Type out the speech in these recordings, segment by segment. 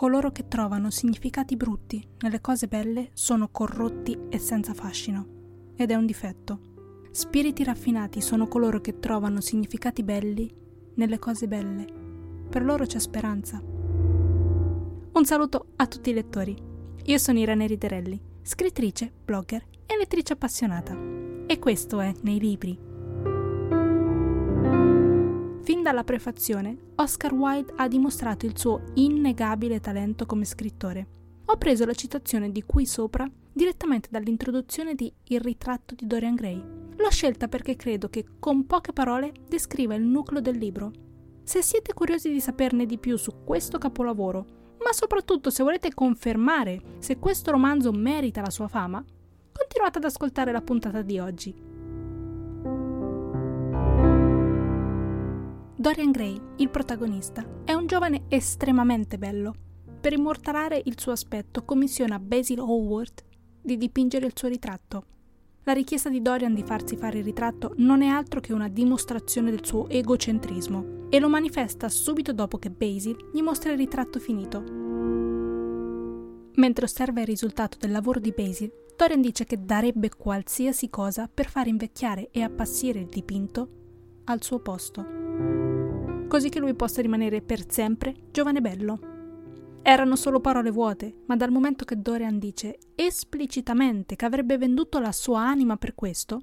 coloro che trovano significati brutti nelle cose belle sono corrotti e senza fascino. Ed è un difetto. Spiriti raffinati sono coloro che trovano significati belli nelle cose belle. Per loro c'è speranza. Un saluto a tutti i lettori. Io sono Irene Riderelli, scrittrice, blogger e lettrice appassionata. E questo è Nei Libri. Fin dalla prefazione, Oscar Wilde ha dimostrato il suo innegabile talento come scrittore. Ho preso la citazione di qui sopra direttamente dall'introduzione di Il ritratto di Dorian Gray. L'ho scelta perché credo che con poche parole descriva il nucleo del libro. Se siete curiosi di saperne di più su questo capolavoro, ma soprattutto se volete confermare se questo romanzo merita la sua fama, continuate ad ascoltare la puntata di oggi. Dorian Gray, il protagonista, è un giovane estremamente bello. Per immortalare il suo aspetto commissiona Basil Hallward di dipingere il suo ritratto. La richiesta di Dorian di farsi fare il ritratto non è altro che una dimostrazione del suo egocentrismo e lo manifesta subito dopo che Basil gli mostra il ritratto finito. Mentre osserva il risultato del lavoro di Basil, Dorian dice che darebbe qualsiasi cosa per far invecchiare e appassire il dipinto al suo posto, così che lui possa rimanere per sempre giovane e bello. Erano solo parole vuote, ma dal momento che Dorian dice esplicitamente che avrebbe venduto la sua anima per questo,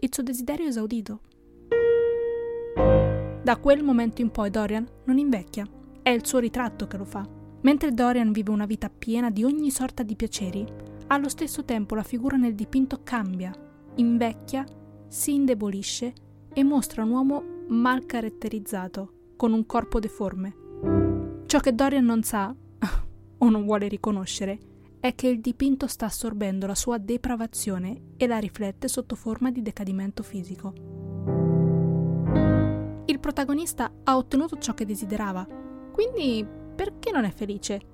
il suo desiderio è esaudito. Da quel momento in poi Dorian non invecchia, è il suo ritratto che lo fa. Mentre Dorian vive una vita piena di ogni sorta di piaceri, allo stesso tempo la figura nel dipinto cambia, invecchia, si indebolisce e mostra un uomo mal caratterizzato, con un corpo deforme. Ciò che Dorian non sa o non vuole riconoscere è che il dipinto sta assorbendo la sua depravazione e la riflette sotto forma di decadimento fisico. Il protagonista ha ottenuto ciò che desiderava, quindi perché non è felice?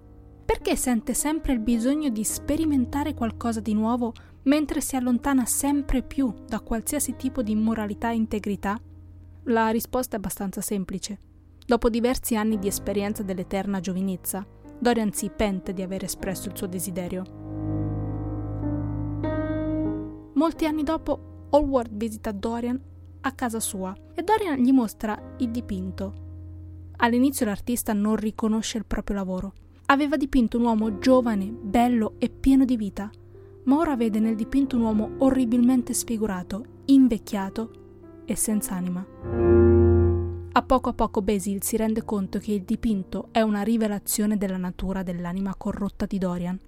Perché sente sempre il bisogno di sperimentare qualcosa di nuovo mentre si allontana sempre più da qualsiasi tipo di moralità e integrità? La risposta è abbastanza semplice. Dopo diversi anni di esperienza dell'eterna giovinezza, Dorian si pente di aver espresso il suo desiderio. Molti anni dopo, Hallward visita Dorian a casa sua e Dorian gli mostra il dipinto. All'inizio l'artista non riconosce il proprio lavoro. Aveva dipinto un uomo giovane, bello e pieno di vita, ma ora vede nel dipinto un uomo orribilmente sfigurato, invecchiato e senza anima. A poco a poco Basil si rende conto che il dipinto è una rivelazione della natura dell'anima corrotta di Dorian.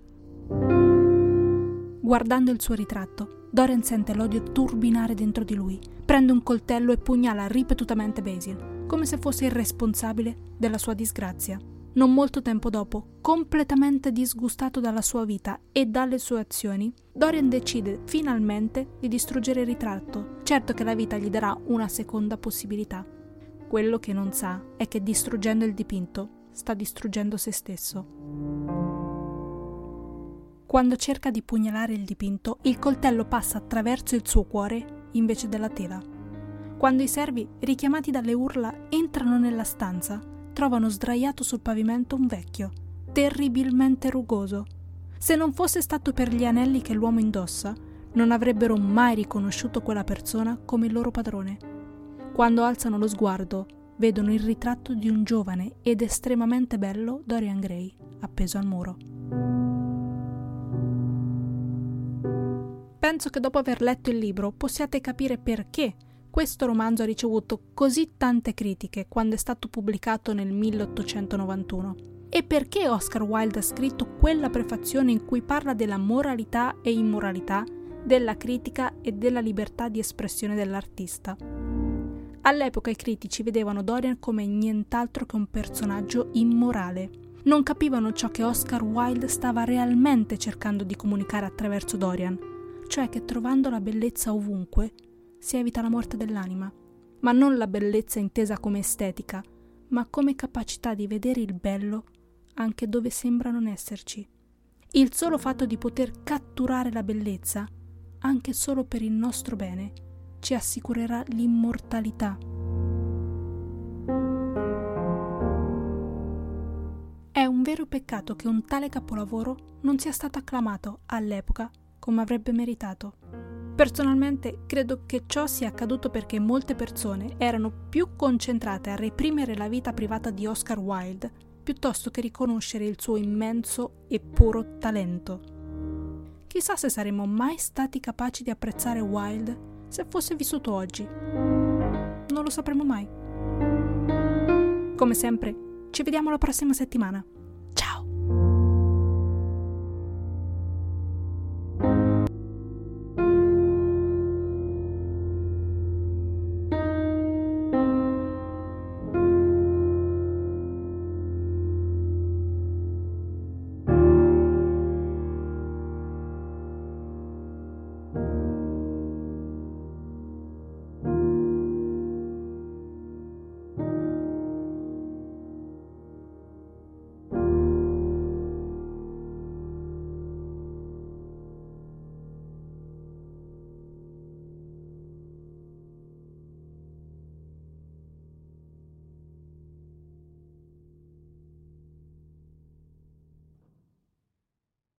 Guardando il suo ritratto, Dorian sente l'odio turbinare dentro di lui, prende un coltello e pugnala ripetutamente Basil, come se fosse il responsabile della sua disgrazia. Non molto tempo dopo, completamente disgustato dalla sua vita e dalle sue azioni, Dorian decide finalmente di distruggere il ritratto, certo che la vita gli darà una seconda possibilità. Quello che non sa è che distruggendo il dipinto sta distruggendo se stesso. Quando cerca di pugnalare il dipinto, il coltello passa attraverso il suo cuore invece della tela. Quando i servi, richiamati dalle urla, entrano nella stanza, trovano sdraiato sul pavimento un vecchio, terribilmente rugoso. Se non fosse stato per gli anelli che l'uomo indossa, non avrebbero mai riconosciuto quella persona come il loro padrone. Quando alzano lo sguardo, vedono il ritratto di un giovane ed estremamente bello Dorian Gray appeso al muro. Penso che dopo aver letto il libro possiate capire perché questo romanzo ha ricevuto così tante critiche quando è stato pubblicato nel 1891 e perché Oscar Wilde ha scritto quella prefazione in cui parla della moralità e immoralità, della critica e della libertà di espressione dell'artista. All'epoca i critici vedevano Dorian come nient'altro che un personaggio immorale. Non capivano ciò che Oscar Wilde stava realmente cercando di comunicare attraverso Dorian, cioè che trovando la bellezza ovunque si evita la morte dell'anima, ma non la bellezza intesa come estetica, ma come capacità di vedere il bello anche dove sembra non esserci. Il solo fatto di poter catturare la bellezza, anche solo per il nostro bene, ci assicurerà l'immortalità. È un vero peccato che un tale capolavoro non sia stato acclamato all'epoca come avrebbe meritato. Personalmente credo che ciò sia accaduto perché molte persone erano più concentrate a reprimere la vita privata di Oscar Wilde piuttosto che riconoscere il suo immenso e puro talento. Chissà se saremmo mai stati capaci di apprezzare Wilde se fosse vissuto oggi. Non lo sapremo mai. Come sempre, ci vediamo la prossima settimana.